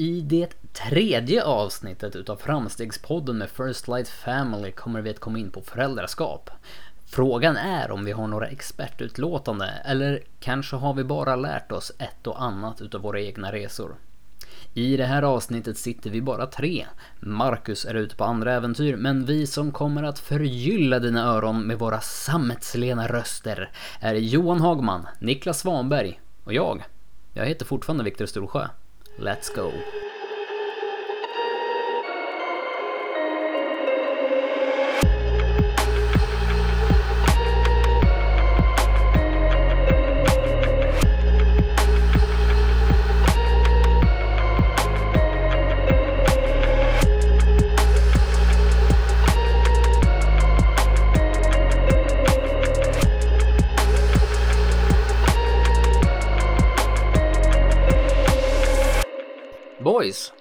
I det tredje avsnittet utav Framstegspodden med First Light Family kommer vi att komma in på föräldraskap. Frågan är om vi har några expertutlåtande eller kanske har vi bara lärt oss ett och annat utav våra egna resor. I det här avsnittet sitter vi bara tre. Marcus är ute på andra äventyr, men vi som kommer att förgylla dina öron med våra sammetslena röster är Johan Hagman, Niklas Svanberg och jag. Jag heter fortfarande Viktor Storsjö. Let's go! Boys!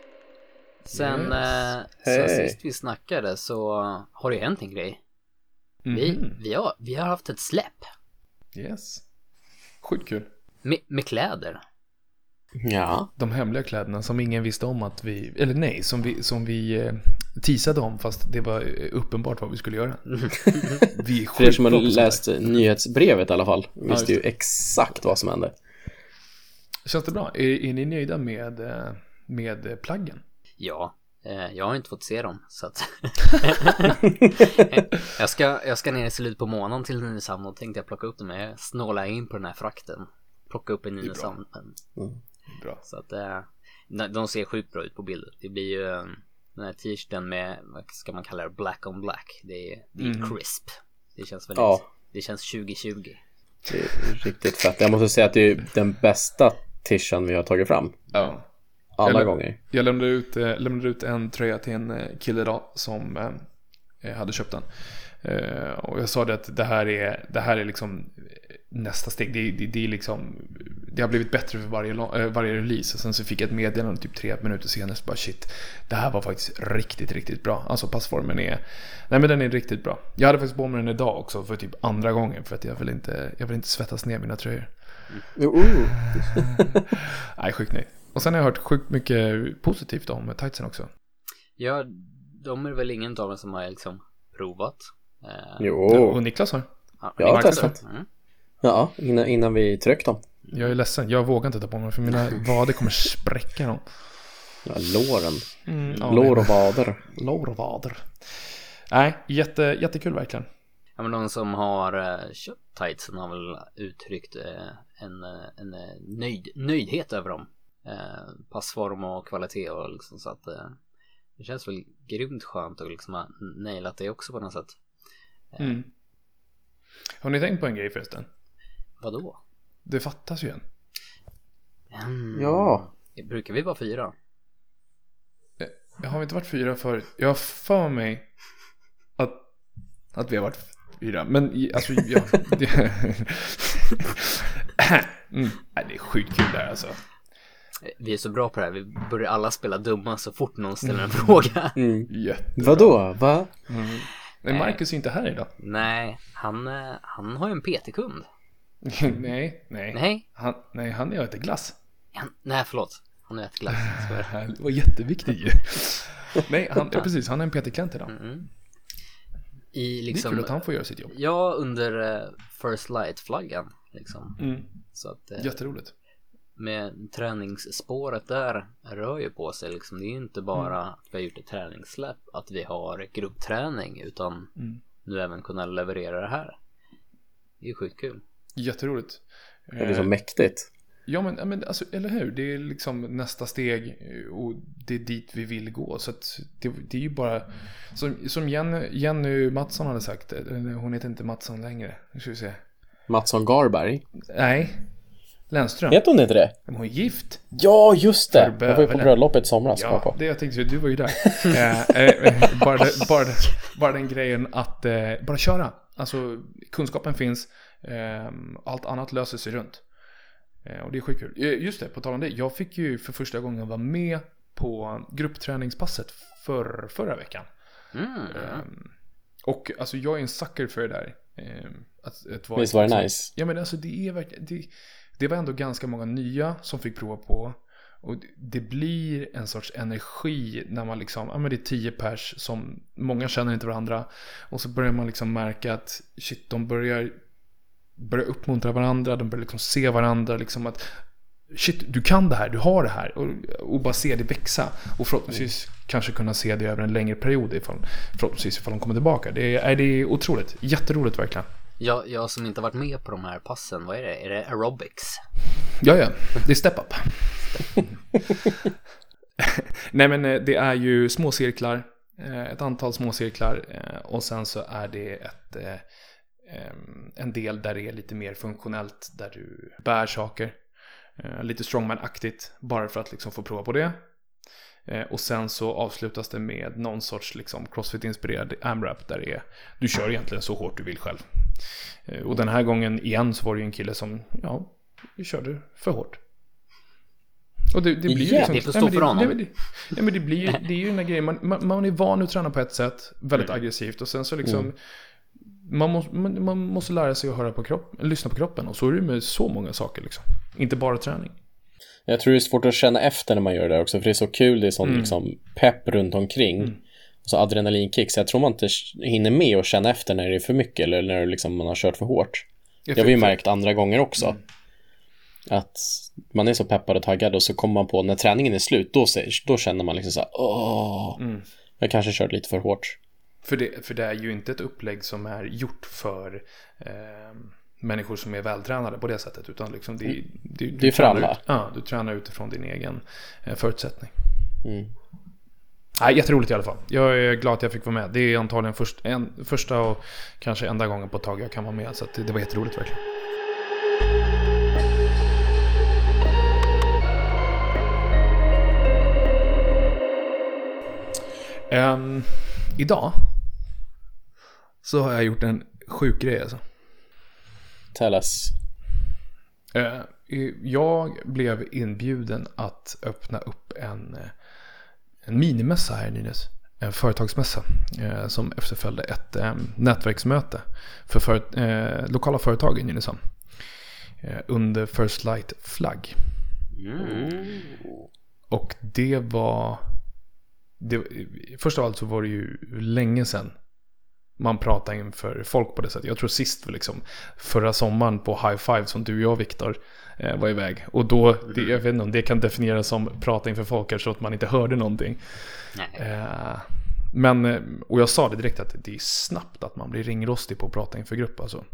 Sen, Yes. eh, sen Hej. sist vi snackade så har det ju hänt en grej. Vi, Mhm. vi, har, vi har haft ett släpp. Yes. Sjukt kul. Med, med kläder. Ja, De hemliga kläderna som ingen visste om att vi, eller nej, som vi, som vi eh, teasade om fast det var eh, uppenbart vad vi skulle göra. vi är för er som har läst nyhetsbrevet i alla fall visste just ju exakt vad som hände. Känns det bra? Är, är ni nöjda med, eh, med eh, plaggen? Ja, eh, jag har inte fått se dem så att... jag, ska, jag ska ner i slutet på månaden till Nynäshamn och tänkte jag plocka upp dem. Jag snålar in på den här frakten. Plocka upp i Nynäshamn. men- Bra. Så att eh, de- ser sjukt bra ut på bilder. Det blir ju den här t-shirten med, vad ska man kalla det, black on black. Det är, det är Mhm. crisp. Det känns väldigt, Ja. det känns 2020. Det är riktigt fett. Jag måste säga att det är den bästa tishan vi har tagit fram. Ja. Alla Eller- gånger. Jag lämnade ut, eh, lämnade ut en tröja till en eh, kille idag som eh, hade köpt den. Eh, och jag sa det att det här är, det här är liksom eh, nästa steg. Det, det, det är liksom, det har blivit bättre för varje, eh, varje release. Och sen så fick jag ett meddelande typ tre minuter senare. Så bara shit, det här var faktiskt riktigt, riktigt bra. Alltså passformen är, nej men den är riktigt bra. Jag hade faktiskt på mig den idag också för typ andra gången. För att jag vill inte, jag vill inte svettas ner mina tröjor. Uh, Nej, sjukt nöjd. Och sen har jag hört sjukt mycket positivt om tightsen också. Ja, de är väl ingen av dem som har liksom provat. Eh, Och jo, Niklas har. ja, jag har testat. Mm. ja, innan, innan vi tryckte dem. Jag är ledsen, jag vågar inte ta på mig för mina vader kommer spräcka dem. Ja, låren. ja, Lår och vader. Lår och vader. Nej, jätte, jättekul verkligen. Ja men de som har uh, köpt tightsen har väl uttryckt eh, en, eh, en eh, nöjd, nöjdhet över dem. Eh, passform och kvalitet och liksom så att eh, det känns väl grymt skönt att liksom ha nailat det också på något sätt. Mm. Har ni tänkt på en grej förresten? Vadå? Det fattas ju en. Mm. Ja. Brukar vi vara fyra? Jag har inte varit fyra förut. Jag har för mig att, att vi har varit fyra. Men alltså, ja. Det, mm. Nej, det är sjukt kul där alltså. Vi är så bra på det här, vi börjar alla spela dumma så fort någon ställer en fråga. Mm. Jättebra. Vadå? Va? Men Marcus är inte här idag. Nej, han, eh, han har ju en PT-kund. nej, nej. Nej, Han, nej, han är och äter glass. han, nej förlåt. Han äter glass. Så är det. Var jätteviktigt ju. nej, han, ja, precis. Han är en PT-klient idag. Mm. I Det är liksom, kul att han får göra sitt jobb. ja under eh, First Light-flaggan liksom. Mm. Så att eh, Jätteroligt. Med träningsspåret där rör ju på sig liksom. Det är ju inte bara att vi har gjort ett träningssläpp, att vi har gruppträning, utan Mm. nu även kunna leverera det här. Det är ju sjukt kul. Jätteroligt. Det är så mäktigt. Ja men, ja, men alltså, eller hur? Det är liksom nästa steg eh, och det är dit vi vill gå. Så att det, det är ju bara som, som Jenny, Jenny Mattsson hade sagt. eh, Hon heter inte Mattsson längre. Nu ska vi se. Matsson Garberg. Nej. Lennström. Heter hon inte det? Men hon är gift. Ja, just det. Jag var ju på bröllopet i somras. Ja, på. det jag tänkte, du var ju där. eh, eh, bara, det- bara, det- bara den grejen att eh, bara köra. Alltså kunskapen finns, eh, allt annat löser sig runt. Eh, och det är skitkul. Eh, Just det, på tal om det. Jag fick ju för första gången vara med på gruppträningspasset för, förra veckan. Mm. Och alltså jag är en sucker för det där. Att, att vara Visst var det liksom- nice? Ja men alltså det är verkligen, det, var ändå ganska många nya som fick prova på. Och det blir en sorts energi när man liksom, ja men det är tio pers som, många känner inte varandra. Och så börjar man liksom märka att shit, de börjar, börjar uppmuntra varandra, de börjar liksom se varandra, liksom att shit, du kan det här, du har det här. Och, och bara se det växa. Och förhoppningsvis kanske kunna se det över en längre period, ifall, förhoppningsvis ifall de kommer tillbaka. Det är, det är otroligt, jätteroligt verkligen. Jag, jag som inte varit med på de här passen, vad är det? Är det aerobics? Ja, ja, det är step up. Nej, men eh, det är ju små cirklar, eh, ett antal små cirklar eh, och sen så är det ett, en del där det är lite mer funktionellt, där du bär saker. Lite strongman-aktigt, bara för att liksom få prova på det. Och sen så avslutas det med någon sorts liksom crossfit-inspirerad AMRAP där det är, du kör egentligen så hårt du vill själv. Och den här gången igen så var det ju en kille som, ja, körde för hårt. Och det, det blir ju liksom... Det får stå för honom. Det, ja, men det blir det är ju den där grejen. Man, man, man är van att träna på ett sätt, väldigt mm. aggressivt. Och sen så liksom... Mm. Man, måste, man, man, måste lära sig att höra på kropp, lyssna på kroppen. Och så är det med så många saker liksom. Inte bara träning. Jag tror det är svårt att känna efter när man gör det också. För det är så kul, det är sån mm. liksom, pepp runt omkring. Så adrenalinkick. Så jag tror man inte hinner med att känna efter när det är för mycket. Eller när liksom, man har kört för hårt. Jag har ju märkt andra gånger också. Mm. Att man är så peppad och taggad och så kommer man på när träningen är slut, då, då känner man liksom så här, åh, mm. jag kanske körde lite för hårt. För det, för det är ju inte ett upplägg som är gjort för eh, människor som är vältränade på det sättet. Utan liksom det, det, det är för alla. Ut, ja, du tränar utifrån din egen eh, förutsättning. Mm. Nej, jätteroligt i alla fall. Jag är glad att jag fick vara med. Det är antagligen först, en, första och kanske enda gången på ett tag jag kan vara med. Så det, det var jätteroligt verkligen. Um, idag så har jag gjort en sjuk grej alltså. Tell us. Uh, jag blev inbjuden att öppna upp en, en minimässa här i Nynäs. En företagsmässa eh, som efterföljde ett eh, nätverksmöte för, för eh, lokala företag i Nynäshamn. Eh, under First Light-flagg. Mm. Och det var det, först av allt så var det ju länge sedan man pratade inför folk på det sättet. Jag tror sist liksom förra sommaren på High Five som du och jag Viktor eh, var iväg. Och då, det, jag vet inte om det kan definieras som prata inför folk så att man inte hörde någonting. Eh, men, eh, och jag sa det direkt att det är snabbt att man blir ringrostig på att prata inför grupp alltså.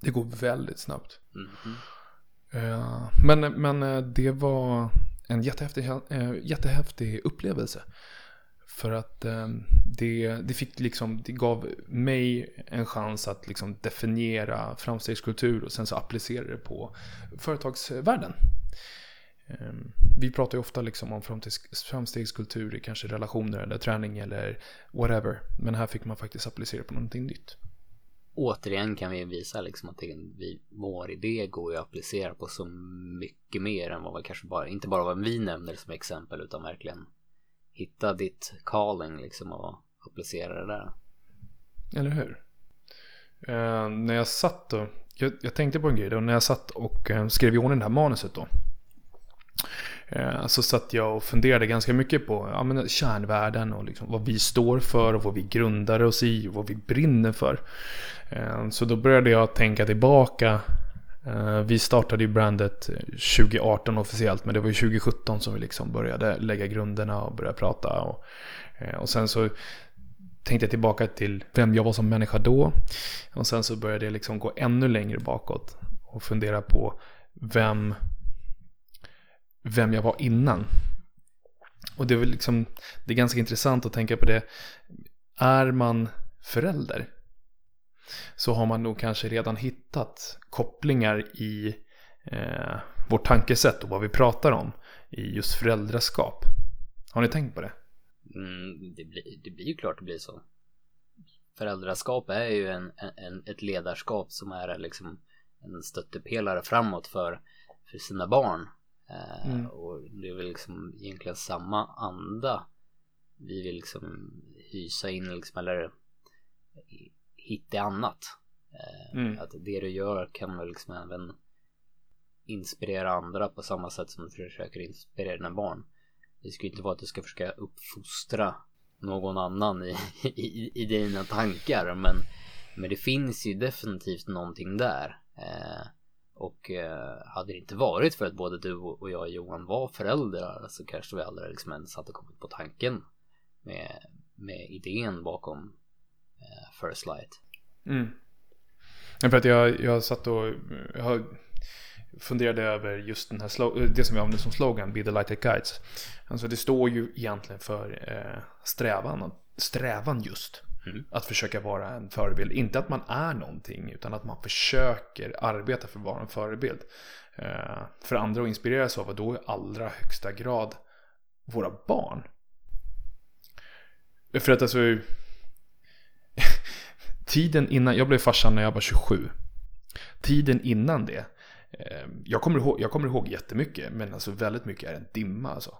Det går väldigt snabbt. Mm -hmm. eh, men, men eh, det var en jättehäftig, äh, jättehäftig upplevelse. För att eh, det, det, fick liksom, det gav mig en chans att liksom definiera framstegskultur och sen så applicera det på företagsvärlden. Eh, vi pratar ju ofta liksom om framstegskultur i kanske relationer eller träning eller whatever. Men här fick man faktiskt applicera på någonting nytt återigen kan vi visa liksom att det, vi, vår idé går ju att applicera på så mycket mer än vad vi kanske bara, inte bara vad vi nämner som exempel utan verkligen hitta ditt calling liksom och applicera det där. Eller hur? Eh, när jag satt och, jag, jag, tänkte på en grej då, när jag satt och eh, skrev i ordning det här manuset då. Eh, så satt jag och funderade ganska mycket på ja, men kärnvärden och liksom vad vi står för och vad vi grundar oss i och vad vi brinner för. Eh, så då började jag tänka tillbaka. Eh, vi startade ju brandet 2018 officiellt men det var ju 2017 som vi liksom började lägga grunderna och börja prata. Och, eh, och sen så tänkte jag tillbaka till vem jag var som människa då. Och sen så började jag liksom gå ännu längre bakåt och fundera på vem, vem jag var innan. Och det är väl liksom, det är ganska intressant att tänka på det. Är man förälder? Så har man nog kanske redan hittat kopplingar i eh, vårt tankesätt och vad vi pratar om i just föräldraskap. Har ni tänkt på det? Mm, det, blir, det blir ju klart det blir så. Föräldraskap är ju en, en, ett ledarskap som är liksom en stöttepelare framåt för, för sina barn. Eh, mm. Och det är väl liksom egentligen samma anda vi vill liksom hysa in liksom, eller hitta annat. Eh, mm. Att det du gör kan väl liksom även inspirera andra på samma sätt som du försöker inspirera dina barn. Det ska ju inte vara att du ska försöka uppfostra någon annan i, i, i dina tankar. Men, men det finns ju definitivt någonting där. Eh, och eh, hade det inte varit för att både du och jag Johan var föräldrar så kanske vi aldrig liksom ens hade kommit på tanken med, med idén bakom First Light. Mm. För att jag, jag satt och jag funderade över just den här det som jag använder som slogan, Be the light that guides. Alltså det står ju egentligen för eh, strävan, strävan just. Mm. Att försöka vara en förebild. Inte att man är någonting utan att man försöker arbeta för att vara en förebild. Eh, för andra att inspireras av och då i allra högsta grad våra barn. För att alltså tiden innan, jag blev farsan när jag var 27. Tiden innan det. Eh, jag, kommer ihåg, jag kommer ihåg jättemycket men alltså väldigt mycket är en dimma alltså.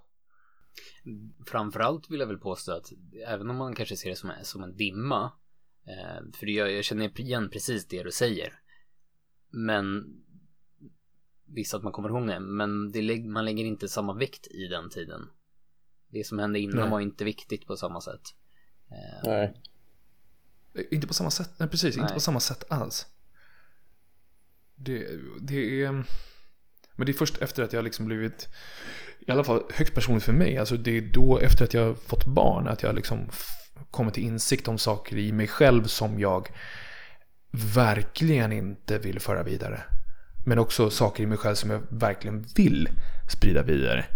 Framförallt vill jag väl påstå att även om man kanske ser det som, som en dimma. Eh, för jag, jag känner igen precis det du säger. Men visst att man kommer ihåg det. Men det, man lägger inte samma vikt i den tiden. Det som hände innan Nej. var inte viktigt på samma sätt. Eh, Nej. Inte på samma sätt, nej precis, nej. inte på samma sätt alls. Det, det är... Men det är först efter att jag liksom blivit, i alla fall högst personligt för mig, alltså det är då efter att jag fått barn, att jag liksom kommit till insikt om saker i mig själv som jag verkligen inte vill föra vidare. Men också saker i mig själv som jag verkligen vill sprida vidare.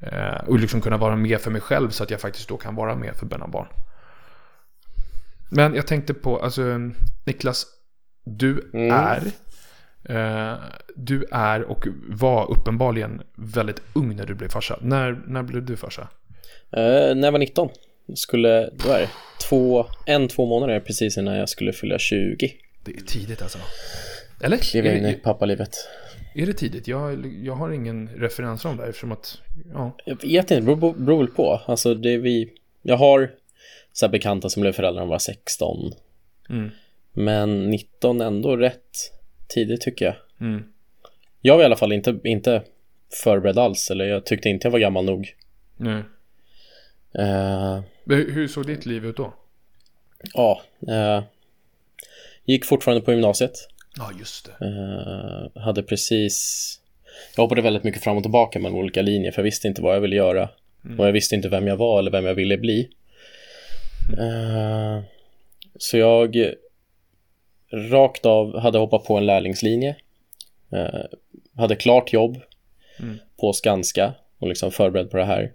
Eh, och liksom kunna vara med för mig själv så att jag faktiskt då kan vara med för mina barn. Men jag tänkte på, alltså Niklas, du mm. är eh, Du är och var uppenbarligen väldigt ung när du blev farsa. När, när blev du farsa? Eh, när jag var 19. Skulle, vad är det? Två, en, två månader precis innan jag skulle fylla 20. Det är tidigt alltså. Eller? Klev in i pappalivet. Är det tidigt? Jag, jag har ingen referensram där eftersom att, ja. Jag vet inte, det beror, beror på. Alltså det vi, jag har så bekanta som blev föräldrar när de var 16. Mm. Men 19 ändå rätt tidigt tycker jag. Mm. Jag var i alla fall inte, inte förberedd alls, eller jag tyckte inte jag var gammal nog. Nej. Uh, hur såg ditt liv ut då? Ja, uh, gick fortfarande på gymnasiet. Ja, just det. Uh, hade precis... Jag hoppade väldigt mycket fram och tillbaka mellan olika linjer, för jag visste inte vad jag ville göra. Mm. Och jag visste inte vem jag var eller vem jag ville bli. Uh, så jag rakt av hade hoppat på en lärlingslinje. Uh, hade klart jobb mm. på Skanska och liksom förberedd på det här.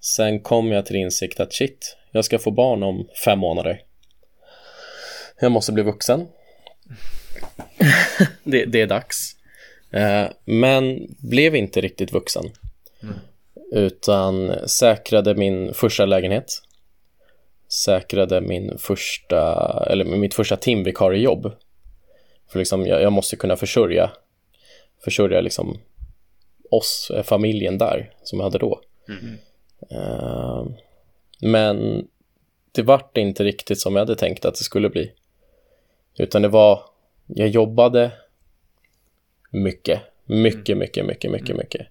Sen kom jag till insikt att shit, jag ska få barn om fem månader. Jag måste bli vuxen. det, det, är dags. Uh, men blev inte riktigt vuxen. Mm. Utan säkrade min första lägenhet säkrade min första, eller mitt första timvikariejobb. För liksom, jag, jag, måste kunna försörja, försörja liksom oss, familjen där, som jag hade då. Mm. Uh, men det vart inte riktigt som jag hade tänkt att det skulle bli. Utan det var, jag jobbade mycket, mycket, mycket, mycket, mycket, mycket.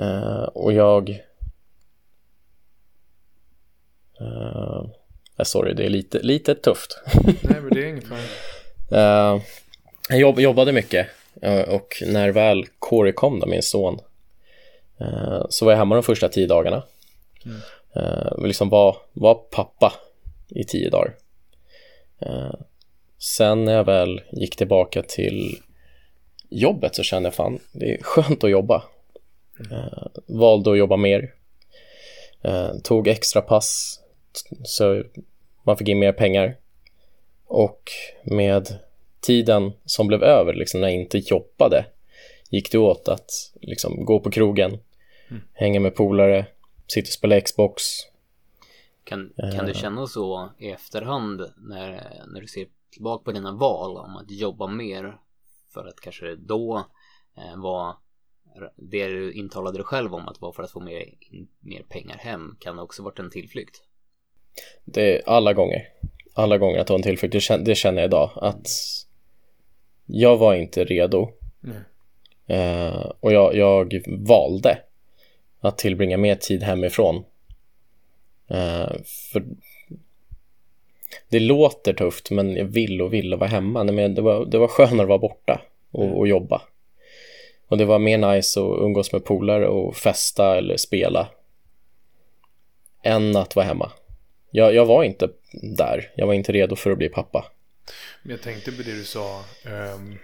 Uh, och jag Uh, sorry, det är lite, lite tufft. Nej, men det är inget uh, Jag jobb, jobbade mycket uh, och när väl Corey kom, då, min son, uh, så var jag hemma de första tio dagarna. Mm. Uh, liksom var, var pappa i tio dagar. sen när jag väl gick tillbaka till jobbet så kände jag fan, det är skönt att jobba. Mm. valde att jobba mer. tog extra pass så man fick in mer pengar. Och med tiden som blev över, liksom när jag inte jobbade, gick det åt att liksom gå på krogen, mm. hänga med polare, sitta och spela Xbox. Kan, kan du eh. känna så i efterhand när, när du ser tillbaka på dina val om att jobba mer för att kanske då eh, var det du intalade dig själv om att vara för att få mer, mer pengar hem kan det också varit en tillflykt? Det alla gånger. Alla gånger att ha en tillflykt. Det känner, det känner jag idag. Att jag var inte redo Eh, och jag, jag valde att tillbringa mer tid hemifrån. Eh, för det låter tufft men jag vill och vill vara hemma. Nej, men det, var, det var skönare att vara borta och, och jobba. Och det var mer nice att umgås med polare och festa eller spela än att vara hemma. Jag, jag var inte där. Jag var inte redo för att bli pappa. Men jag tänkte på det du sa. Um,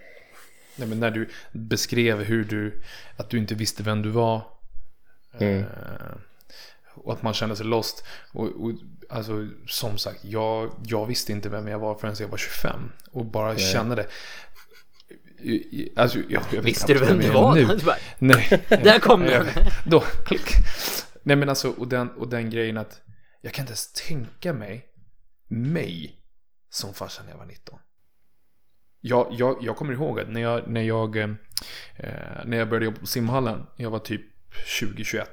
nej men när du beskrev hur du, att du inte visste vem du var. Mm. Uh, och att man kände sig lost. Och, och, alltså som sagt, jag, jag visste inte vem jag var förrän jag var 25. Och bara nej. kände det. Alltså, jag, jag Visste du vem du var? Nu. Nej. Där kom den. Då, klick. Nej men alltså, och den, och den grejen att jag kan inte ens tänka mig mig som farsa när jag var 19. Jag, jag, jag kommer ihåg att när jag, när jag, eh, när jag började jobba på simhallen, jag var typ 20-21. Mm.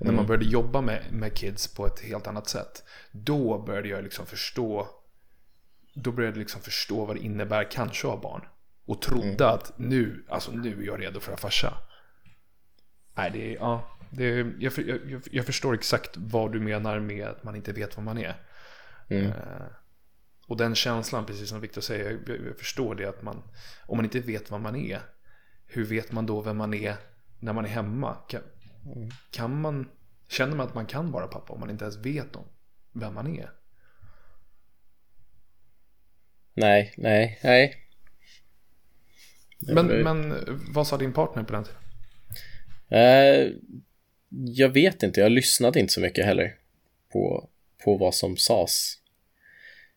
När man mm. började jobba med, med kids på ett helt annat sätt. Då började jag liksom förstå Då började jag liksom förstå vad det innebär kanske att ha barn. Och trodde mm. att nu, alltså nu är jag redo för att farsa. Nej, det är, ja. Det, jag, jag, jag, förstår exakt vad du menar med att man inte vet vad man är. Mm. Uh, och den känslan, precis som Viktor säger, jag, jag, förstår det att man, om man inte vet vad man är, hur vet man då vem man är när man är hemma? Kan, mm. kan man, känner man att man kan vara pappa om man inte ens vet om vem man är? Nej, nej, nej. Men, men vad sa din partner på den tiden? Uh, jag vet inte, jag lyssnade inte så mycket heller på, på vad som sades.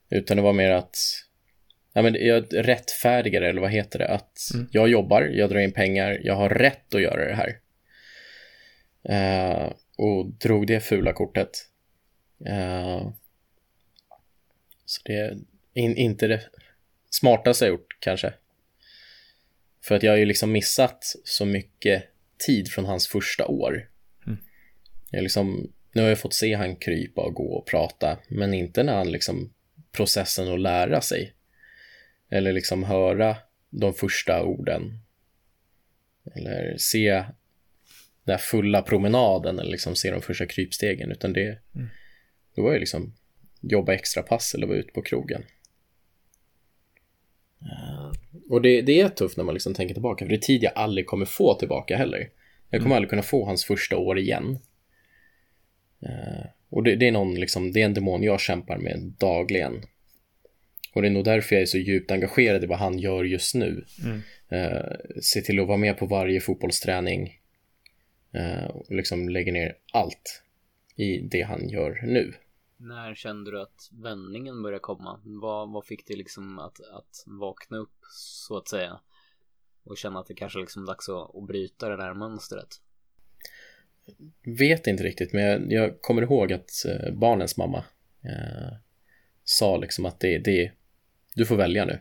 Utan det var mer att ja, men jag rättfärdigare, eller vad heter det? Att mm. jag jobbar, jag drar in pengar, jag har rätt att göra det här. Uh, och drog det fula kortet. Uh, så det är in, inte det smartaste jag gjort kanske. För att jag har ju liksom missat så mycket tid från hans första år. Jag liksom, nu har jag fått se han krypa och gå och prata, men inte när han liksom processen att lära sig. Eller liksom höra de första orden. Eller se den fulla promenaden eller liksom se de första krypstegen, utan det, mm. då var jag liksom jobba extra pass eller vara ute på krogen. Och det, det är tufft när man liksom tänker tillbaka, för det är tid jag aldrig kommer få tillbaka heller. Jag kommer mm. aldrig kunna få hans första år igen. Uh, och det, det, är någon, liksom, det är en demon jag kämpar med dagligen. Och det är nog därför jag är så djupt engagerad i vad han gör just nu. Mm. Uh, se till att vara med på varje fotbollsträning. Uh, och liksom lägger ner allt i det han gör nu. När kände du att vändningen började komma? Vad, vad fick dig liksom att, att vakna upp så att säga? Och känna att det kanske liksom dags att, att bryta det där mönstret? Vet inte riktigt, men jag, jag kommer ihåg att eh, barnens mamma eh, sa liksom att det, det, du får välja nu.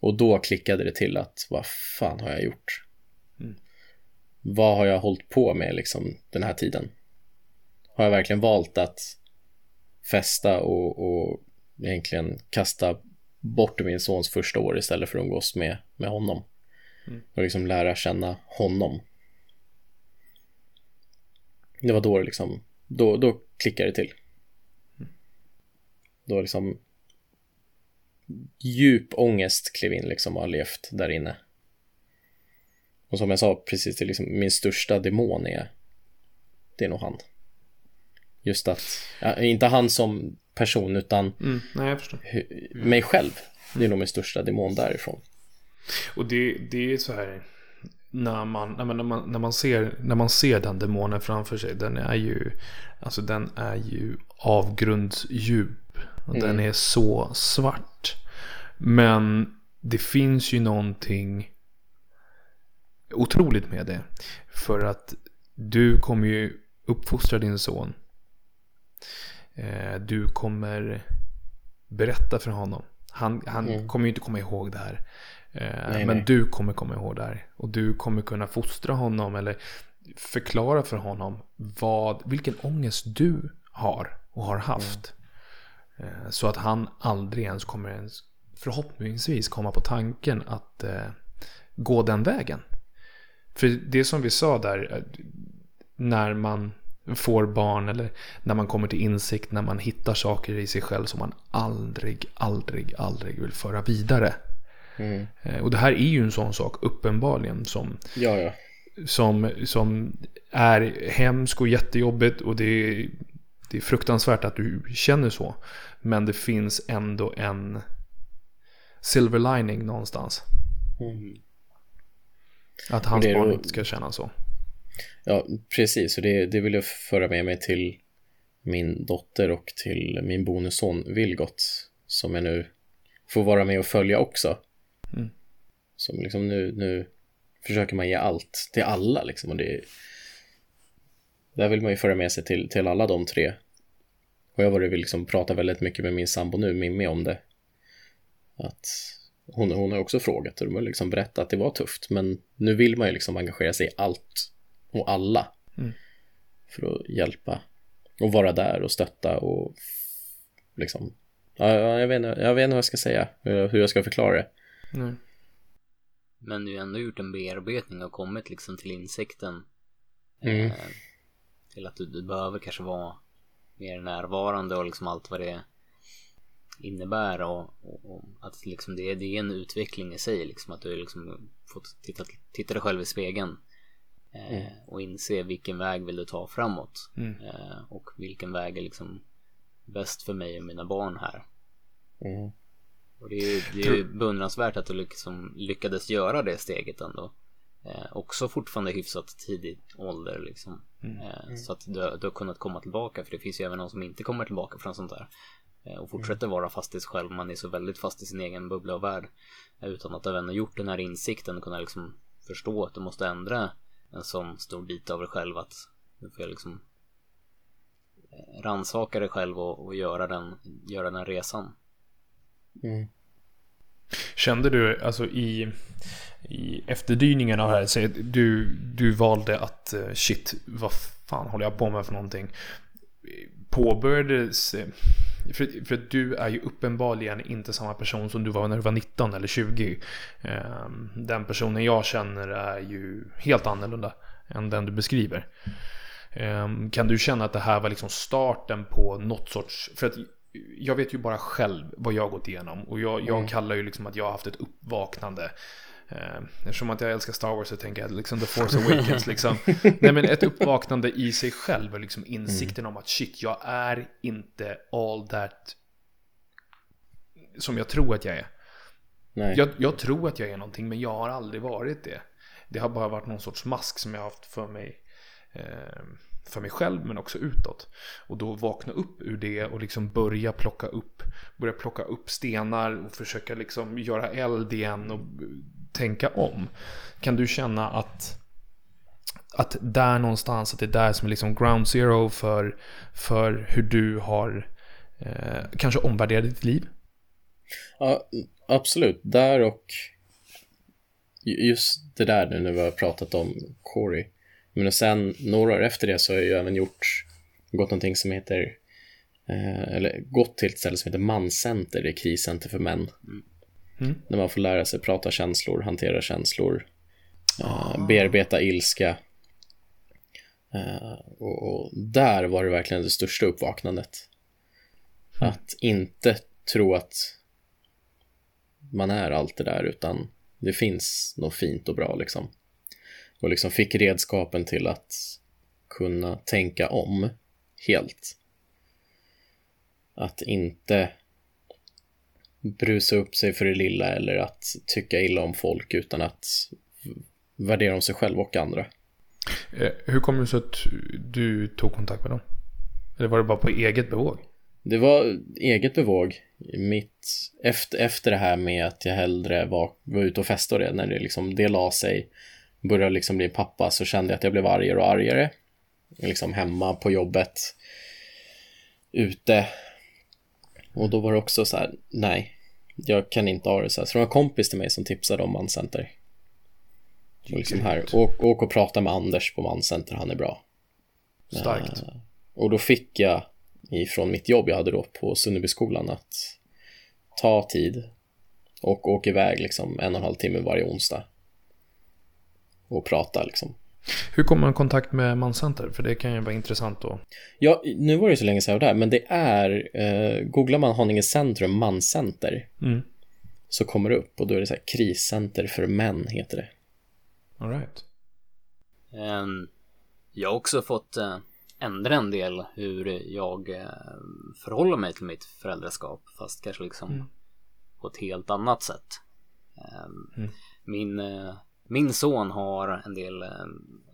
Och då klickade det till att vad fan har jag gjort? Mm. Vad har jag hållit på med liksom den här tiden? Har jag verkligen valt att festa och, och egentligen kasta bort min sons första år istället för att umgås med, med honom? Mm. Och liksom lära känna honom det var då det liksom, då, då klickade det till. Då liksom djup ångest klev in liksom och har levt där inne. Och som jag sa precis, det liksom, min största demon är, det är nog han. Just att, ja, inte han som person utan mm, nej, jag förstår. mig själv. Det är nog min största demon därifrån. Och det, det är så här, när man, när man, när man, ser, när man ser den demonen framför sig. Den är ju, alltså den är ju avgrundsdjup. Mm. Den är så svart. Men det finns ju någonting otroligt med det. För att du kommer ju uppfostra din son. Eh, du kommer berätta för honom. Han, han mm. kommer ju inte komma ihåg det här. Eh, nej, men nej. du kommer komma ihåg det här. Och du kommer kunna fostra honom eller förklara för honom vad, vilken ångest du har och har haft. Mm. Så att han aldrig ens kommer ens förhoppningsvis komma på tanken att eh, gå den vägen. För det som vi sa där, när man får barn eller när man kommer till insikt, när man hittar saker i sig själv som man aldrig, aldrig, aldrig vill föra vidare. Mm. Och det här är ju en sån sak uppenbarligen som, ja, ja. som, som är hemskt och jättejobbigt och det är, det är fruktansvärt att du känner så. Men det finns ändå en silver lining någonstans. Mm. Att hans barn då... inte ska känna så. Ja, precis. Och det, det vill jag föra med mig till min dotter och till min bonusson Vilgot. Som jag nu får vara med och följa också. Som liksom nu, nu försöker man ge allt till alla liksom. Och det, där vill man ju föra med sig till, till alla de tre. Och jag har varit liksom prata väldigt mycket med min sambo nu, Mimmi, om det. Att hon, hon har också frågat och de har liksom berättat att det var tufft. Men nu vill man ju liksom engagera sig i allt och alla. Mm. För att hjälpa och vara där och stötta och liksom. Ja, jag, vet jag vet inte vad jag ska säga, hur jag ska förklara det. Mm. Men du har ändå gjort en bearbetning och kommit liksom till insikten. Mm. Eh, till att du, du behöver kanske vara mer närvarande och liksom allt vad det innebär och, och, och, att liksom det, det är en utveckling i sig liksom att du liksom fått titta, titta dig själv i spegeln eh, mm. och inse vilken väg vill du ta framåt mm. eh, och vilken väg är liksom bäst för mig och mina barn här. Mm. Och det är ju, det är ju beundransvärt att du liksom lyckades göra det steget ändå. Eh, också fortfarande hyfsat tidig ålder liksom. Mm. Eh, mm. så att du, du, har kunnat komma tillbaka för det finns ju även någon som inte kommer tillbaka från sånt där. Eh, och fortsätter vara fast i sig själv. Man är så väldigt fast i sin egen bubbla och värld. Eh, utan att även ha gjort den här insikten och kunna liksom förstå att du måste ändra en sån stor bit av dig själv att du får liksom eh, rannsaka dig själv och, och, göra, den, göra den resan. Mm. Kände du alltså i, i efterdyningen av det här, så du, du valde att eh, shit, vad fan håller jag på med för någonting? Påbörjades eh, för, för du är ju uppenbarligen inte samma person som du var när du var 19 eller 20. Ehm, den personen jag känner är ju helt annorlunda än den du beskriver. Ehm, kan du känna att det här var liksom starten på något sorts... För att jag vet ju bara själv vad jag har gått igenom. Och jag, jag mm. kallar ju liksom att jag har haft ett uppvaknande. Eh, eftersom att jag älskar Star Wars så tänker jag liksom The Force Awakens liksom. Nej men ett uppvaknande i sig själv och liksom insikten mm. om att shit, jag är inte all that som jag tror att jag är. Nej. Jag, jag, tror att jag är någonting men jag har aldrig varit det. Det har bara varit någon sorts mask som jag har haft för mig. Eh, för mig själv men också utåt. Och då vakna upp ur det och liksom börja plocka upp, börja plocka upp stenar och försöka liksom göra eld igen och tänka om. Kan du känna att att där någonstans, att det är där som är liksom ground zero för, för hur du har eh, kanske omvärderat ditt liv? Ja, absolut. Där och just det där nu när vi har pratat om Corey. Men sen några år efter det så har jag ju även gjort, gått någonting som heter, eh, eller gått till ett ställe som heter Manscenter, det är kriscenter för män. Mm. Mm. När man får lära sig prata känslor, hantera känslor, uh, bearbeta ilska. Uh, och, och, där var det verkligen det största uppvaknandet. Mm. Att inte tro att man är allt det där, utan det finns något fint och bra liksom. Och liksom fick redskapen till att kunna tänka om helt. Att inte brusa upp sig för det lilla eller att tycka illa om folk utan att värdera om sig själv och andra. Eh, hur kom det sig att du tog kontakt med dem? Eller var det bara på eget bevåg? Det var eget bevåg. Mitt, efter, efter det här med att jag hellre var, var ute och festade, när det liksom, det la sig, började liksom bli pappa, så kände jag att jag blev argare och argare. Liksom hemma, på jobbet, ute, och då var det också så här, nej, jag kan inte ha det så här. Så det var en kompis till mig som tipsade om Mancenter. Och liksom här, åk, åk och prata med Anders på Mancenter, han är bra. Starkt. Uh, och då fick jag ifrån mitt jobb jag hade då på Sunnebyskolan att ta tid och åka iväg liksom en och en halv timme varje onsdag. Och prata liksom. Hur kommer man i kontakt med Manscenter? För det kan ju vara intressant då. Ja, nu var det ju så länge sedan jag var där, men det är, eh, googlar man Haninge centrum, manscenter, Mm. så kommer det upp och då är det så här kriscenter för män heter det. All right. Ehm, Jag har också fått eh, ändra en del hur jag eh, förhåller mig till mitt föräldraskap fast kanske liksom Mm. på ett helt annat sätt. Ehm, Mm. Min, eh, min son har en del, eh,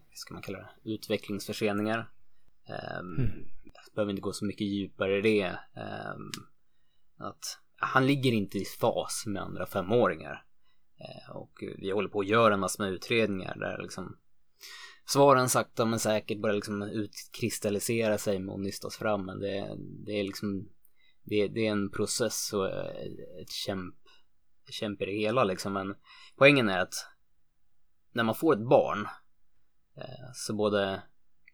vad ska man kalla det, utvecklingsförseningar. Ehm, Mm. Behöver inte gå så mycket djupare i det. Ehm, Att han ligger inte i fas med andra femåringar. Eh, Och vi håller på att göra en massa med utredningar där liksom svaren sakta men säkert börjar liksom utkristallisera sig och nystas fram. Men det, det är liksom det, det är en process och eh, ett kämp, kämp i det hela liksom. Men poängen är att när man får ett barn eh, så både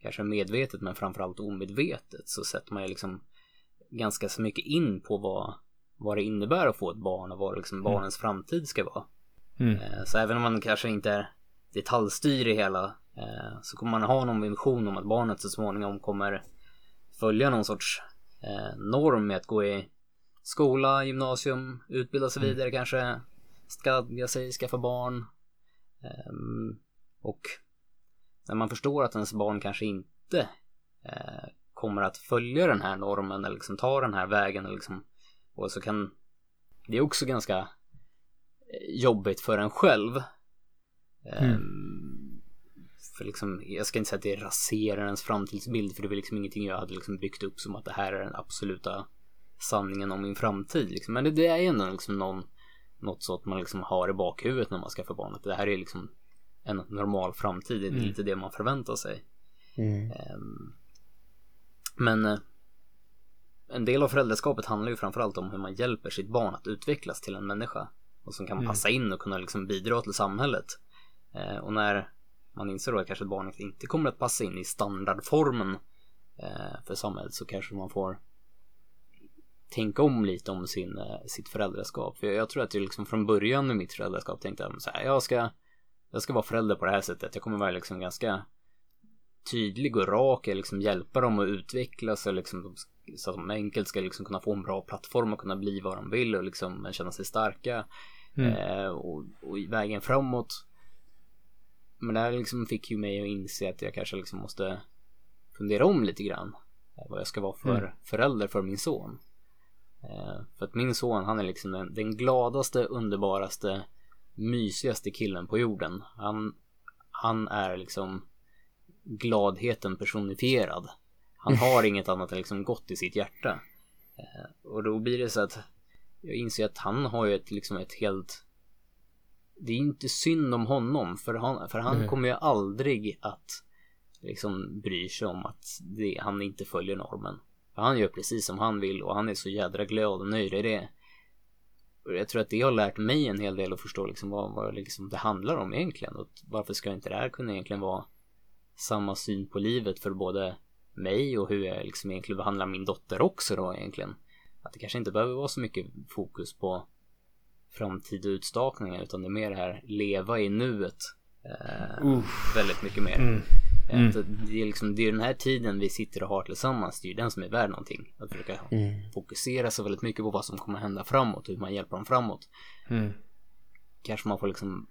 kanske medvetet men framförallt omedvetet så sätter man ju liksom ganska så mycket in på vad, vad det innebär att få ett barn och vad liksom barnens framtid ska vara. Mm. Eh, Så även om man kanske inte är detaljstyr i hela eh, så kommer man ha någon vision om att barnet så småningom kommer följa någon sorts norm med att gå i skola, gymnasium, utbilda sig vidare kanske, stadga sig, skaffa barn. Ehm, Och när man förstår att ens barn kanske inte eh, kommer att följa den här normen eller liksom ta den här vägen eller liksom, och så kan det är också ganska eh, jobbigt för en själv. Ehm, För liksom, jag ska inte säga att det raserar ens framtidsbild för det var liksom ingenting jag hade liksom byggt upp som att det här är den absoluta sanningen om min framtid. Liksom. Men det, det är ändå liksom någon, något så att man liksom har i bakhuvudet när man ska få barn. Att det här är liksom en normal framtid. Det är lite det man förväntar sig. Mm. Ehm, Men eh, en del av föräldraskapet handlar ju framförallt om hur man hjälper sitt barn att utvecklas till en människa. Och som kan passa in och kunna liksom bidra till samhället. Eh, Och när man inser då att kanske barnet inte kommer att passa in i standardformen eh, för samhället så kanske man får tänka om lite om sin, eh, sitt föräldraskap. För jag, jag tror att jag liksom från början med mitt föräldraskap tänkte jag så här, jag ska, jag ska vara förälder på det här sättet. Jag kommer vara liksom ganska tydlig och rak, jag liksom hjälpa dem att utvecklas och liksom så att de enkelt ska liksom kunna få en bra plattform och kunna bli vad de vill och liksom känna sig starka. Eh, och, och vägen framåt. Men det här liksom fick ju mig att inse att jag kanske liksom måste fundera om lite grann. eh, Vad jag ska vara för förälder för min son. Eh, för att min son han är liksom den, den gladaste, underbaraste, mysigaste killen på jorden. Han, han är liksom gladheten personifierad. Han har inget annat än liksom gott i sitt hjärta. Eh, och då blir det så att jag inser att han har ju ett, liksom ett helt det är inte synd om honom för han, för han Nej. kommer ju aldrig att liksom bry sig om att det, han inte följer normen. För han gör precis som han vill och han är så jädra glad och nöjd i det. Och jag tror att det har lärt mig en hel del att förstå liksom vad, vad liksom det handlar om egentligen. Och varför ska inte det här kunna egentligen vara samma syn på livet för både mig och hur jag liksom egentligen behandlar min dotter också då egentligen. Att det kanske inte behöver vara så mycket fokus på framtida utstakningar utan det är mer det här leva i nuet. Eh, väldigt mycket mer. Mm. Eh, att Det, är liksom, det är den här tiden vi sitter och har tillsammans, det är ju den som är värd någonting. Att försöka Mm. fokusera så väldigt mycket på vad som kommer hända framåt, hur man hjälper dem framåt. Mm. Kanske man får liksom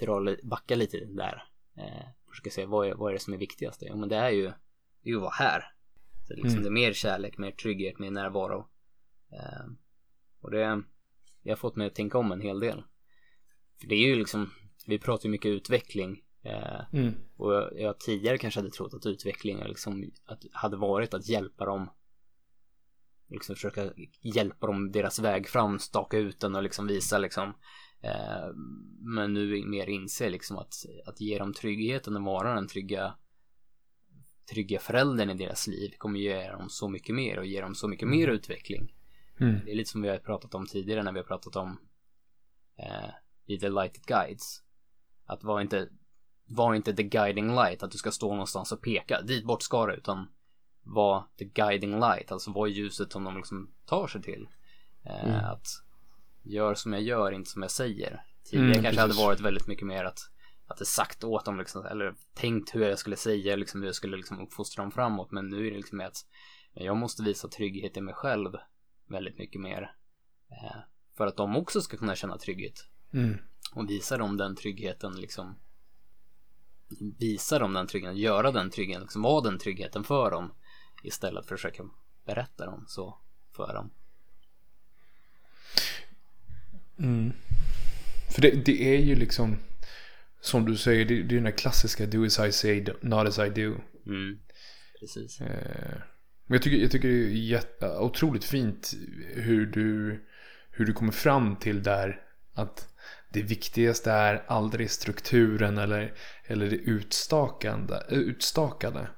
dra, backa lite där. Eh, försöka se vad är, vad är det som är viktigast? Jo men det är ju, det är ju att vara här. Så liksom Mm. det är mer kärlek, mer trygghet, mer närvaro. Eh, och det, det har fått mig att tänka om en hel del. För det är ju liksom, vi pratar ju mycket utveckling. Eh, Mm. och jag, jag tidigare kanske hade trott att utveckling är liksom, att, hade varit att hjälpa dem liksom försöka hjälpa dem deras väg fram, staka ut den och liksom visa liksom eh, men nu mer inse liksom att, att ge dem tryggheten och vara den trygga trygga föräldern i deras liv kommer ge dem så mycket mer och ge dem så mycket mer utveckling. Mm. Det är lite som vi har pratat om tidigare när vi har pratat om eh, i The Lighted Guides. Att vara inte, var inte the guiding light, att du ska stå någonstans och peka, dit bort ska du, utan var the guiding light, alltså var ljuset som de liksom tar sig till. Eh, Att gör som jag gör, inte som jag säger. Tidigare Mm, kanske hade precis. varit väldigt mycket mer att, hade sagt åt dem liksom, eller tänkt hur jag skulle säga, liksom hur jag skulle liksom uppfostra dem framåt. Men nu är det liksom att jag måste visa trygghet i mig själv väldigt mycket mer. Eh, för att de också ska kunna känna trygghet. Mm. Och visa dem den tryggheten liksom. Visa dem den tryggheten, göra den tryggheten, liksom vara den tryggheten för dem. Istället för att försöka berätta dem så för dem. Mm. För det, det är ju liksom, som du säger, det, det är den där klassiska do as I say, not as I do. Mm. Precis. Eh, men jag tycker, jag tycker det är jätte, otroligt fint hur du, hur du kommer fram till där att det viktigaste är aldrig strukturen eller, eller det utstakande, utstakade.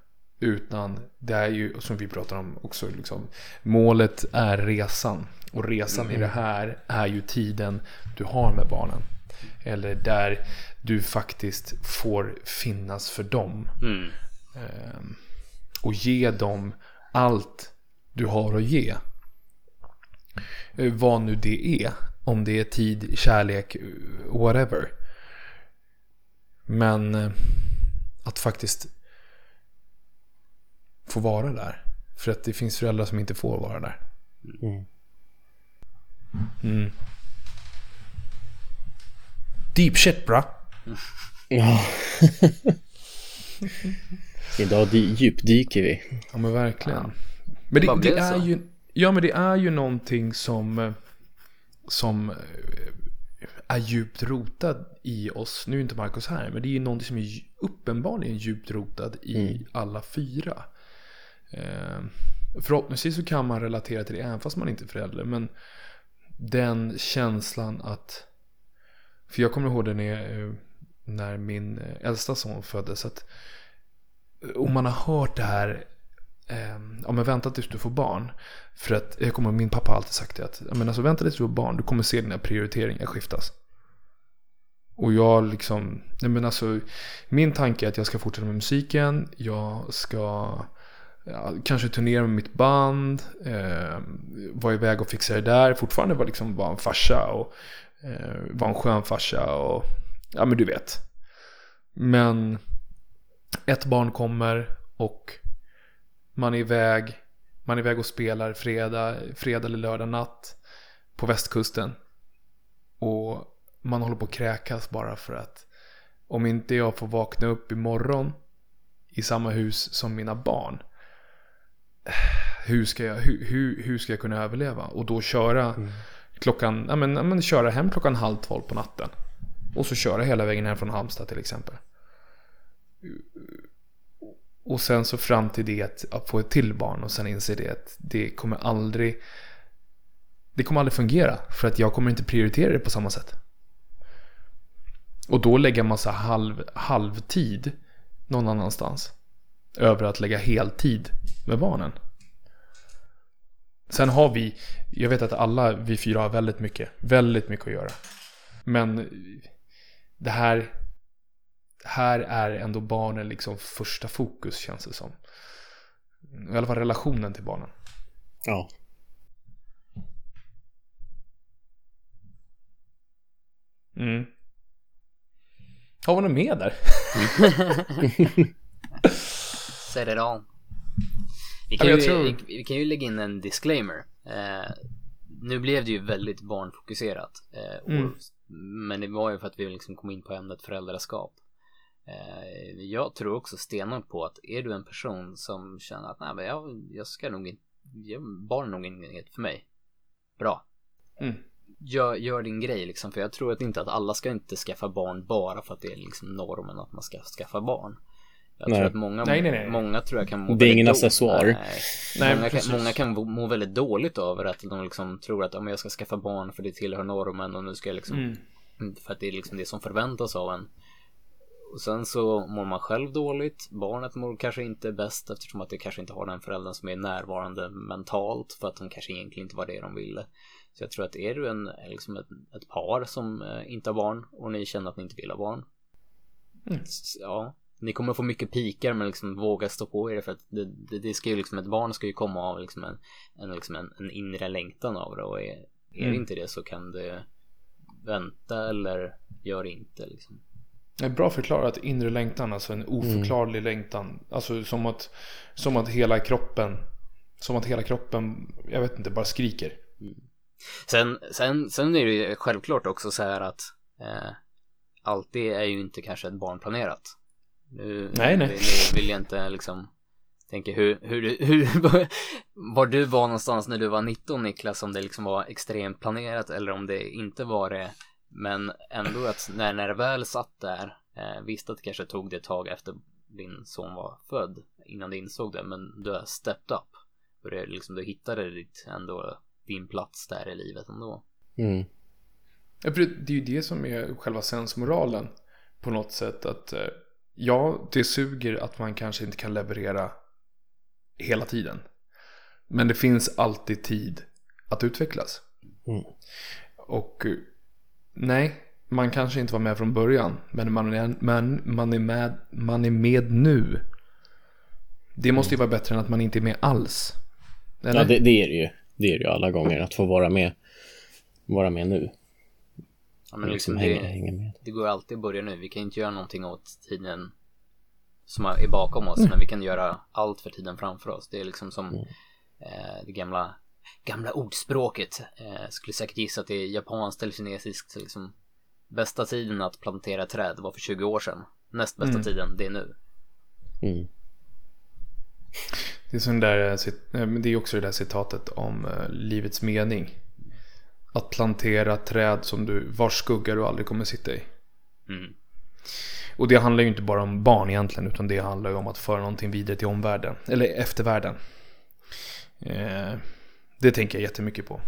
Utan det är ju, som vi pratar om också, liksom, målet är resan. Och resan mm. i det här är ju tiden du har med barnen. Eller där du faktiskt får finnas för dem. Mm. Ehm, och ge dem allt du har att ge. Eh, vad nu det är. Om det är tid, kärlek, whatever. Men eh, att faktiskt få vara där. För att det finns föräldrar som inte får vara där. Mm. Mm. Deep shit bra. Ja. Idag djupdyker vi. Ja men verkligen. Men det, det är så? ju, ja men det är ju någonting som, eh, som eh, är djupt rotad i oss. Nu är inte Marcus här, men det är ju någonting som är uppenbarligen djupt rotad i alla fyra. Eh, förhoppningsvis så kan man relatera till det även fast man inte är förälder. Men den känslan att, för jag kommer ihåg det när, eh, när min äldsta son föddes. att om man har hört det här Ehm, ja men vänta tills du får barn. För att jag kommer, min pappa har alltid sagt det att ja, men alltså, vänta tills du får barn, du kommer se dina prioriteringar skiftas. Och jag liksom, nej men alltså, min tanke är att jag ska fortsätta med musiken, jag ska ja, kanske turnera med mitt band, eh, vara iväg och fixa det där, fortfarande vara liksom, var en farsa och eh, vara en skön farsa och ja men du vet. Men ett barn kommer och man är iväg, man är iväg och spelar fredag, fredag eller lördag natt på västkusten. Och man håller på att kräkas bara för att om inte jag får vakna upp imorgon i samma hus som mina barn. Hur ska jag, hur, hur, hur ska jag kunna överleva? Och då köra klockan, ja men, ja men köra hem klockan halv tolv på natten. Och så köra hela vägen hem från Halmstad till exempel. Och sen så fram till det att, att få ett till barn och sen inse det att det kommer aldrig Det kommer aldrig fungera för att jag kommer inte prioritera det på samma sätt. Och då lägga massa halv, halvtid någon annanstans. Över att lägga heltid med barnen. Sen har vi, jag vet att alla vi fyra har väldigt mycket, väldigt mycket att göra. Men det här här är ändå barnen liksom första fokus känns det som. I alla fall relationen till barnen. Ja. Mm. Har vi något mer där? Set it on. Vi kan, ju, tror- vi, vi kan ju lägga in en disclaimer. Eh, nu blev det ju väldigt barnfokuserat. Eh, Mm. Men det var ju för att vi liksom kom in på ämnet föräldraskap. Eh, jag tror också stenhårt på att är du en person som känner att nej, men jag, jag ska nog inte, jag, barn är nog inget för mig. Bra. Mm. Gör, gör din grej liksom, för jag tror att inte att alla ska inte skaffa barn bara för att det är liksom normen att man ska skaffa barn. Jag Nej. tror att många, Nej, nej, nej. många tror jag kan må Det är ingen accessoar. Många, många kan må- må väldigt dåligt över att de liksom tror att om jag ska skaffa barn för det tillhör normen och nu ska jag liksom Mm. för att det är liksom det som förväntas av en. Och sen så mår man själv dåligt. Barnet mår kanske inte bäst eftersom att det kanske inte har den föräldern som är närvarande mentalt för att de kanske egentligen inte var det de ville. Så jag tror att är du en, liksom ett, ett par som eh, inte har barn och ni känner att ni inte vill ha barn. Mm. Ja, ni kommer få mycket pikar men liksom våga stå på er för att det, det, det ska ju liksom ett barn ska ju komma av liksom en, en, liksom en, en inre längtan av det och är, är Mm. det inte det så kan det vänta eller gör inte liksom. Är bra förklarat, inre längtan, alltså en oförklarlig längtan. Alltså som att, som att hela kroppen, som att hela kroppen, jag vet inte, bara skriker. Sen, sen, sen är det ju självklart också så här att eh, allt det är ju inte kanske ett barnplanerat. Nu, Nej, nej. Nu vill jag inte liksom tänka hur, hur, hur, var du var någonstans när du var 19 Niklas, om det liksom var extremt planerat eller om det inte var det. Men ändå att när, när det väl satt där, eh, visst att det kanske tog det ett tag efter din son var född innan du insåg det, men du har stepped up. Och det liksom, du hittade ditt, ändå din plats där i livet ändå. Mm. Ja, för Det det är ju det som är själva sensmoralen på något sätt. Att eh, ja, det suger att man kanske inte kan leverera hela tiden. Men det finns alltid tid att utvecklas. Mm. Och eh, nej, man kanske inte var med från början. Men man är, man, man är, med, man är med nu. Det måste ju vara bättre än att man inte är med alls. Eller? Ja, det, det är det ju. Det är det ju alla gånger, att få vara med, vara med nu. Ja, men Liksom liksom hänga, det, hänga med. det går ju alltid att börja nu. Vi kan inte göra någonting åt tiden som är bakom oss, men vi kan göra allt för tiden framför oss. Det är liksom som eh, det gamla, gamla ordspråket. Eh, skulle säkert gissa att det är japanskt eller kinesiskt. Liksom, bästa tiden att plantera träd var för 20 år sedan. Näst bästa tiden, det är nu. Mm. Det är, sån där, eh, eh, men det är också det där citatet om eh, livets mening. Att plantera träd som du, vars skugga du aldrig kommer sitta i. Mm. Och det handlar ju inte bara om barn egentligen, utan det handlar ju om att föra någonting vidare till omvärlden. Eller eftervärlden. Eh, det tänker jag jättemycket på.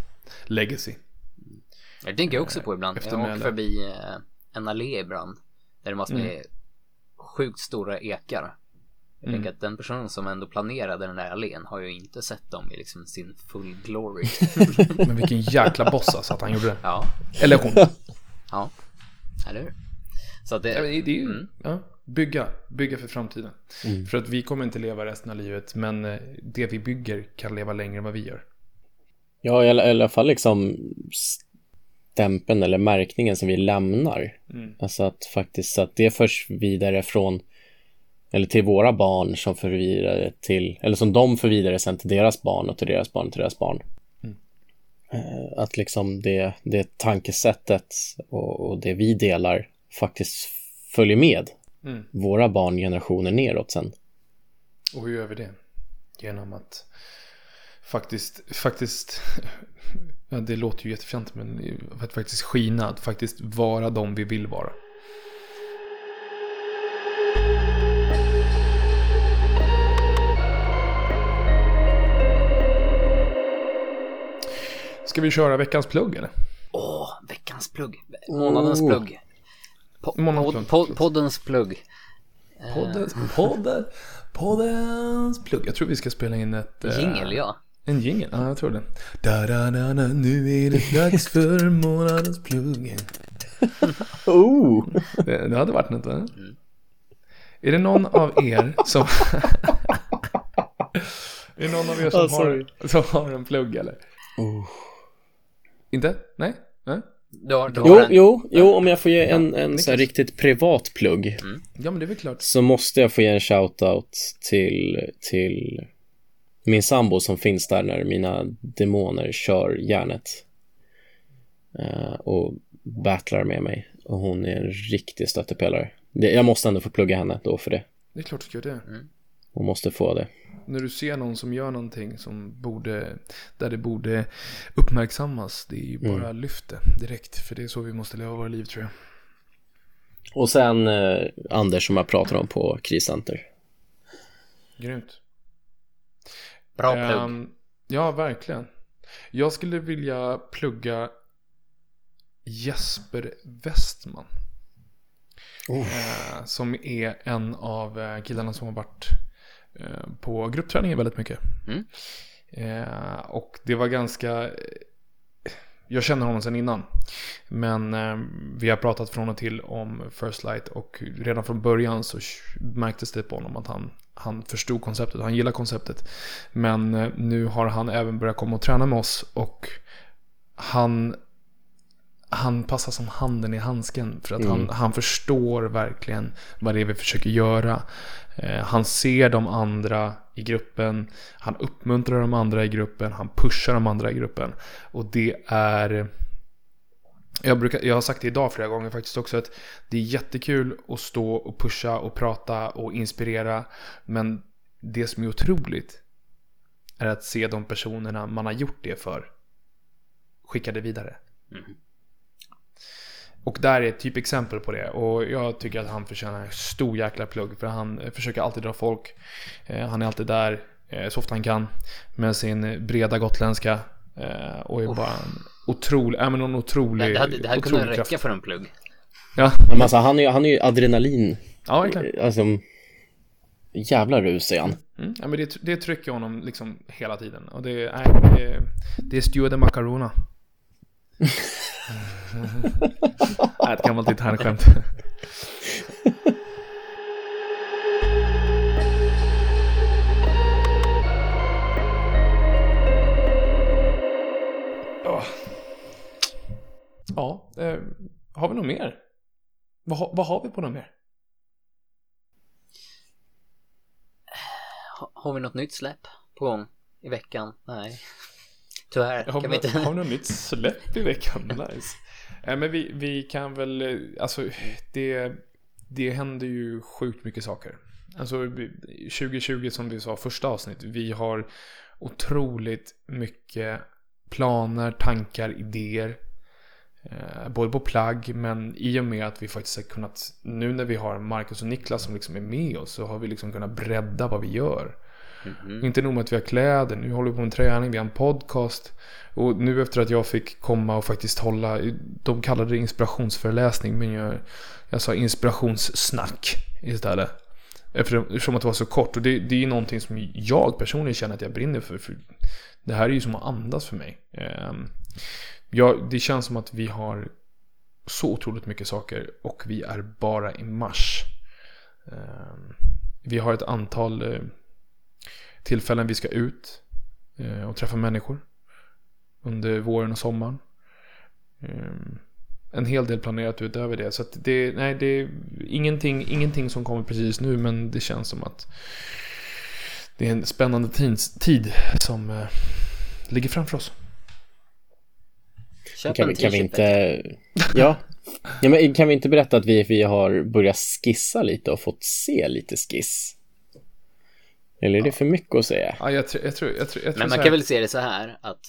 Legacy. Det tänker jag också på ibland. Jag eftermäle. åker förbi eh, en allé ibland. Där det måste Mm. är sjukt stora ekar. Jag Mm. tänker att den personen som ändå planerade den där allén har ju inte sett dem i liksom sin full glory. Men vilken jäkla boss alltså att han gjorde det. ja, Eller hon. ja. Eller hur? Så att det... Ja, det är ju, Mm. ja, bygga, bygga för framtiden. För att vi kommer inte leva resten av livet, men eh, det vi bygger kan leva längre än vad vi gör. Ja, i alla, i alla fall liksom stämpeln eller märkningen som vi lämnar. Mm. Alltså att faktiskt så att det förs vidare från eller till våra barn som för vidare till, eller som de för vidare sen till deras barn och till deras barn och till deras barn. Mm. Eh, Att liksom det, det tankesättet och, och det vi delar faktiskt följer med Mm. våra barngenerationer neråt sen. Och hur gör vi det? Genom att faktiskt, faktiskt, ja, det låter ju jättefjantigt men att faktiskt skina, att faktiskt vara de vi vill vara. Ska vi köra veckans plugg eller? Åh, veckans plugg. Månadens Oh. plugg. Po- Månadens pod- poddens plugg. Poddens, podden, poddens plugg. Jag tror vi ska spela in ett... eh, Jingel, ja. En jingel? Ja, jag tror det. Da, da, da, da, nu är det dags för månadens plugg. Oh! Det, det hade varit något, va? Är det någon av er som... är det någon av er som, Oh, har, som har en plugg, eller? oh. Inte? Nej? Nej? Du har, du har Jo, en... jo, jo, om jag får ge en, en så här riktigt privat plugg Ja, men det är väl klart. så måste jag få ge en shoutout till, till min sambo som finns där när mina demoner kör järnet eh, och battlar med mig. Och hon är en riktig stöttepelare. Det, jag måste ändå få plugga henne då för det. Det är klart du ska göra det. Hon måste få det. När du ser någon som gör någonting som borde, där det borde uppmärksammas, det är ju bara lyft det direkt. För det är så vi måste leva våra liv tror jag. Och sen eh, Anders som jag pratar om på kriscenter. Grymt. Bra plugg. Ehm, ja, verkligen. Jag skulle vilja plugga Jesper Westman. Eh, som är en av eh, killarna som har varit eh, på gruppträningen väldigt mycket. Mm. Eh, och det var ganska... Jag känner honom sedan innan. Men eh, vi har pratat från och till om First Light och redan från början så märktes det på honom att han, han förstod konceptet. Han gillar konceptet. Men eh, nu har han även börjat komma och träna med oss och han, han passar som handen i handsken för att han, han förstår verkligen vad det är vi försöker göra. Eh, han ser de andra i gruppen, han uppmuntrar de andra i gruppen, han pushar de andra i gruppen. Och det är... Jag, brukar, jag har sagt det idag flera gånger faktiskt också att det är jättekul att stå och pusha och prata och inspirera. Men det som är otroligt är att se de personerna man har gjort det för skicka det vidare. Och där är ett typexempel på det. Och jag tycker att han förtjänar en stor jäkla plugg. För han försöker alltid dra folk. Eh, Han är alltid där eh, så ofta han kan. Med sin breda gotländska. Eh, Och är bara en otrolig, ja men en otrolig, Det, hade, det här kunde räcka kraft. för en plugg. Ja, Men alltså, han, är, ju- han är ju adrenalin. ja verkligen. Alltså, jävla rus är han. Mm. Ja, men det, det trycker honom liksom hela tiden. Och det, nej, det, det är Stuart de Macarona. nej, ett gammalt internskämt. Åh. Ja, eh, har vi något mer? Vad, har- vad har vi på något mer? Ha, har vi något nytt släpp på gång i veckan? Nej. Tyvärr. Har, kan vi, inte... har vi något nytt släpp i veckan? Nice. Eh, men vi, vi kan väl, eh, alltså det, det händer ju sjukt mycket saker. Alltså vi- 2020 som vi sa första avsnitt, vi har otroligt mycket planer, tankar, idéer. Eh, både på plagg men i och med att vi faktiskt har kunnat, nu när vi har Marcus och Niklas som liksom är med oss så har vi liksom kunnat bredda vad vi gör. Inte nog med att vi har kläder, nu håller vi på med träning, vi har en podcast. Och nu efter att jag fick komma och faktiskt hålla, de kallade det inspirationsföreläsning men jag, jag sa inspirationssnack istället. Eftersom att det var så kort och det, det är ju någonting som jag personligen känner att jag brinner för. för det här är ju som att andas för mig. Ehm, ja, det känns som att vi har så otroligt mycket saker och vi är bara i mars. Ehm, vi har ett antal eh, tillfällen vi ska ut eh, och träffa människor under våren och sommaren. Ehm, en hel del planerat utöver det. Så att det, nej, det är ingenting, ingenting som kommer precis nu men det känns som att det är en spännande tid som eh, ligger framför oss. Köp Kan kan vi inte... Ja. ja men kan vi inte berätta att vi, vi har börjat skissa lite och fått se lite skiss? Eller är det för mycket att säga? Ja, jag, tror, jag tror, jag tror, jag tror Men man kan väl se det så här att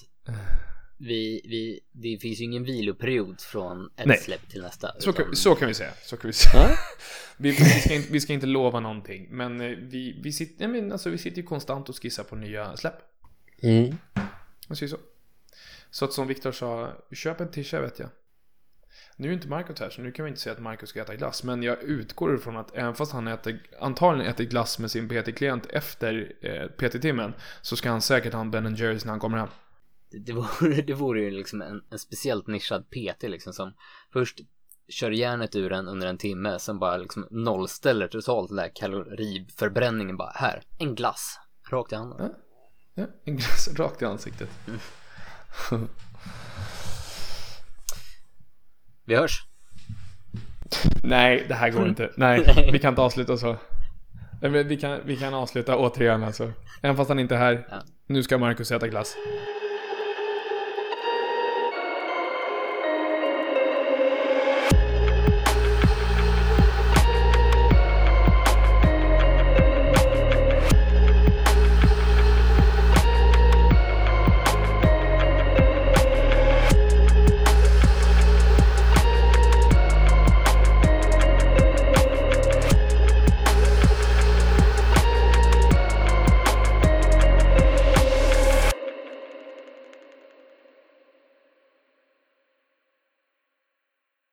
vi, vi, det finns ju ingen viloperiod från ett Nej. släpp till nästa. Så kan, utan- så kan vi säga. Så kan vi, säga. Vi, vi, ska inte, vi ska inte lova någonting. Men eh, vi, vi, sitter, nej, men alltså, vi sitter ju konstant och skissar på nya släpp. Mm. Man säger så. Så att som Viktor sa, köp en tisha vet jag. Nu är inte Marcus här så nu kan vi inte säga att Marcus ska äta glass. Men jag utgår ifrån att även fast han äter, antagligen äter glass med sin PT-klient efter eh, PT-timmen. Så ska han säkert ha en Ben Jerrys när han kommer hem. Det, det, vore, det vore ju liksom en, en speciellt nischad PT liksom som först kör järnet ur en under en timme, sen bara liksom nollställer totalt den där kaloriförbränningen bara här, en glass, rakt i handen. Ja, en glass rakt i ansiktet. Vi hörs! Nej, det här går inte. Nej, vi kan inte avsluta så. Vi kan, vi kan avsluta återigen alltså. Även fast han inte är här. Ja. Nu ska Marcus äta glass.